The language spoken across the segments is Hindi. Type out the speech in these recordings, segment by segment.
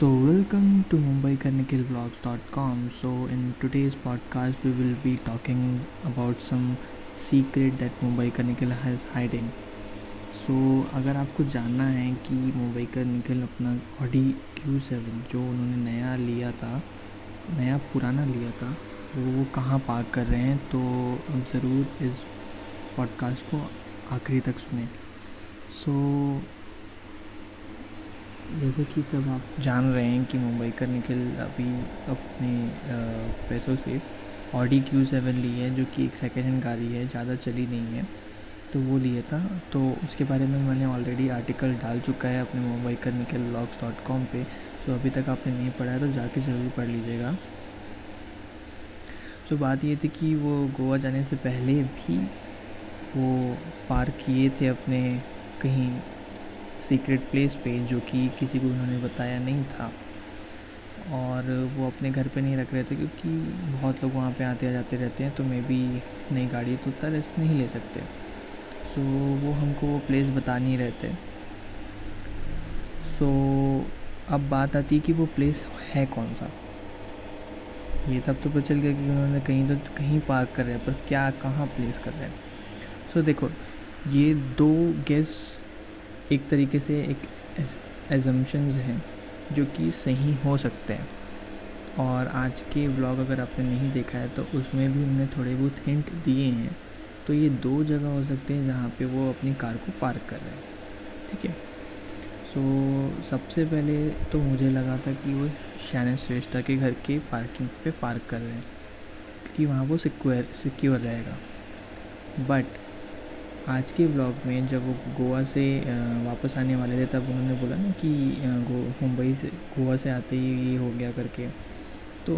सो वेलकम टू मुंबई का के blogs dot com so in today's podcast we will be talking about some secret that Mumbai का के हैज़ हाइडिंग सो अगर आपको जानना है कि मुंबई का के अपना ऑडी क्यू सेवन जो उन्होंने नया लिया था नया पुराना लिया था वो वो कहाँ पार्क कर रहे हैं तो ज़रूर इस पॉडकास्ट को आखिरी तक सुने। सो so, जैसे कि सब आप जान रहे हैं कि मुंबई का निकल अभी अपने पैसों से ऑडी क्यू सेवन ली है, जो कि एक सेकेंड हैंड गाड़ी है, ज़्यादा चली नहीं है तो वो लिया था। तो उसके बारे में मैंने ऑलरेडी आर्टिकल डाल चुका है अपने मुंबई का निकल ब्लॉग्स डॉट कॉम पर सो अभी तक आपने नहीं पढ़ा है तो जाके ज़रूर पढ़ लीजिएगा। तो बात ये थी कि वो गोवा जाने से पहले भी वो पार्क किए थे अपने कहीं सीक्रेट प्लेस पे जो कि किसी को उन्होंने बताया नहीं था। और वो अपने घर पे नहीं रख रहे थे क्योंकि बहुत लोग वहाँ पे आते जाते रहते हैं तो मे बी नई गाड़ी तो उतना रिस्क नहीं ले सकते। सो so, वो हमको वो प्लेस बता नहीं रहते सो so, अब बात आती है कि वो प्लेस है कौन सा? ये तब तो पता चल गया कि उन्होंने कहीं तो कहीं पार्क कर रहे हैं पर क्या कहाँ प्लेस कर रहे हैं? सो so, देखो ये दो गेस एक तरीके से एक एजम्पन्स हैं, जो कि सही हो सकते हैं। और आज के व्लॉग अगर आपने नहीं देखा है तो उसमें भी हमने थोड़े बहुत हिंट दिए हैं। तो ये दो जगह हो सकते हैं जहाँ पे वो अपनी कार को पार्क कर रहे हैं। ठीक है? सो सबसे पहले तो मुझे लगा था कि वो शैन श्रेष्ठा के घर के पार्किंग पे पार्क कर रहे हैं, क्योंकि वहाँ वो सिक्योर सिक्योर रहेगा। बट आज के ब्लॉग में जब वो गोवा से वापस आने वाले थे तब उन्होंने बोला ना कि मुंबई से गोवा से आते ही ये हो गया करके। तो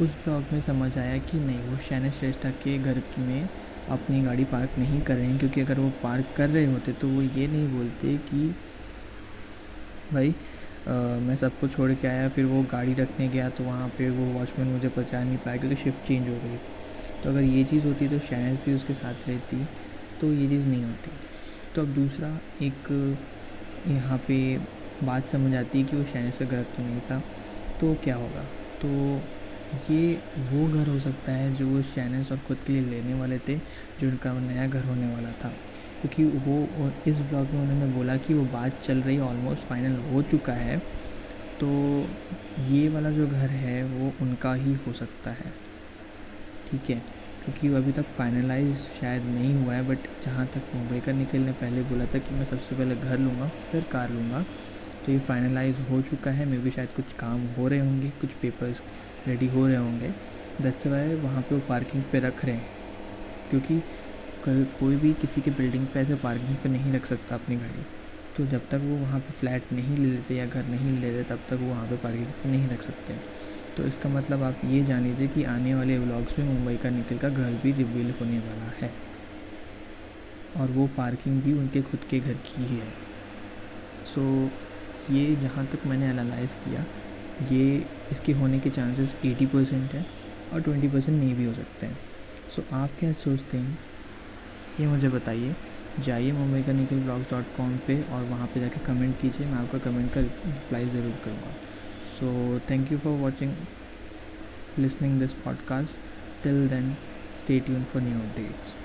उस ब्लॉग में समझ आया कि नहीं वो शैन श्रेष्ठा के घर में अपनी गाड़ी पार्क नहीं कर रहे हैं क्योंकि अगर वो पार्क कर रहे होते तो वो ये नहीं बोलते कि भाई आ, मैं सबको छोड़ के आया फिर वो गाड़ी रखने गया तो वहाँ पे वो वॉचमैन मुझे पहचान नहीं पाया क्योंकि शिफ्ट चेंज हो गई। तो अगर ये चीज़ होती तो शैनज भी उसके साथ रहती। तो ये चीज़ नहीं होती। तो अब दूसरा एक, यहाँ पे बात समझ आती है कि वो से गलत तो नहीं था तो क्या होगा? तो ये वो घर हो सकता है जो वो शैनस और खुद के लिए लेने वाले थे, जो उनका नया घर होने वाला था। क्योंकि वो और इस ब्लॉग में उन्होंने बोला कि वो बात चल रही ऑलमोस्ट फाइनल हो चुका है। तो ये वाला जो घर है, वो उनका ही हो सकता है। ठीक है? क्योंकि वो अभी तक फाइनलाइज शायद नहीं हुआ है बट जहाँ तक मुंबई का निकल ने पहले बोला था कि मैं सबसे पहले घर लूँगा, फिर कार लूँगा तो ये फाइनलाइज हो चुका है। मे भी शायद कुछ काम हो रहे होंगे, कुछ पेपर्स रेडी हो रहे होंगे। दस वाई वहाँ पे वो पार्किंग पे रख रहे हैं, क्योंकि कोई भी किसी के बिल्डिंग पे ऐसे पार्किंग पे नहीं रख सकता अपनी गाड़ी। तो जब तक वो वहाँ पे फ्लैट नहीं ले लेते या घर नहीं ले लेते, तब तक वो वहाँ पे पार्किंग पे नहीं रख सकते। तो इसका मतलब आप ये जान लीजिए कि आने वाले व्लॉग्स में मुंबई का निकल का घर भी रिवील होने वाला है। और वो पार्किंग भी उनके खुद के घर की ही है। सो so, ये जहाँ तक मैंने एनालाइज़ किया। ये इसके होने के चांसेस 80 परसेंट है और 20 परसेंट नहीं भी हो सकते हैं। सो so, आप क्या सोचते हैं? ये मुझे बताइए। जाइए मुंबई का निकल ब्लॉग्स डॉट कॉम पर और वहाँ पे जाके कमेंट कीजिए। मैं आपका कमेंट का रिप्लाई ज़रूर करूँगा। So thank you for watching listening this podcast. Till then stay tuned for new updates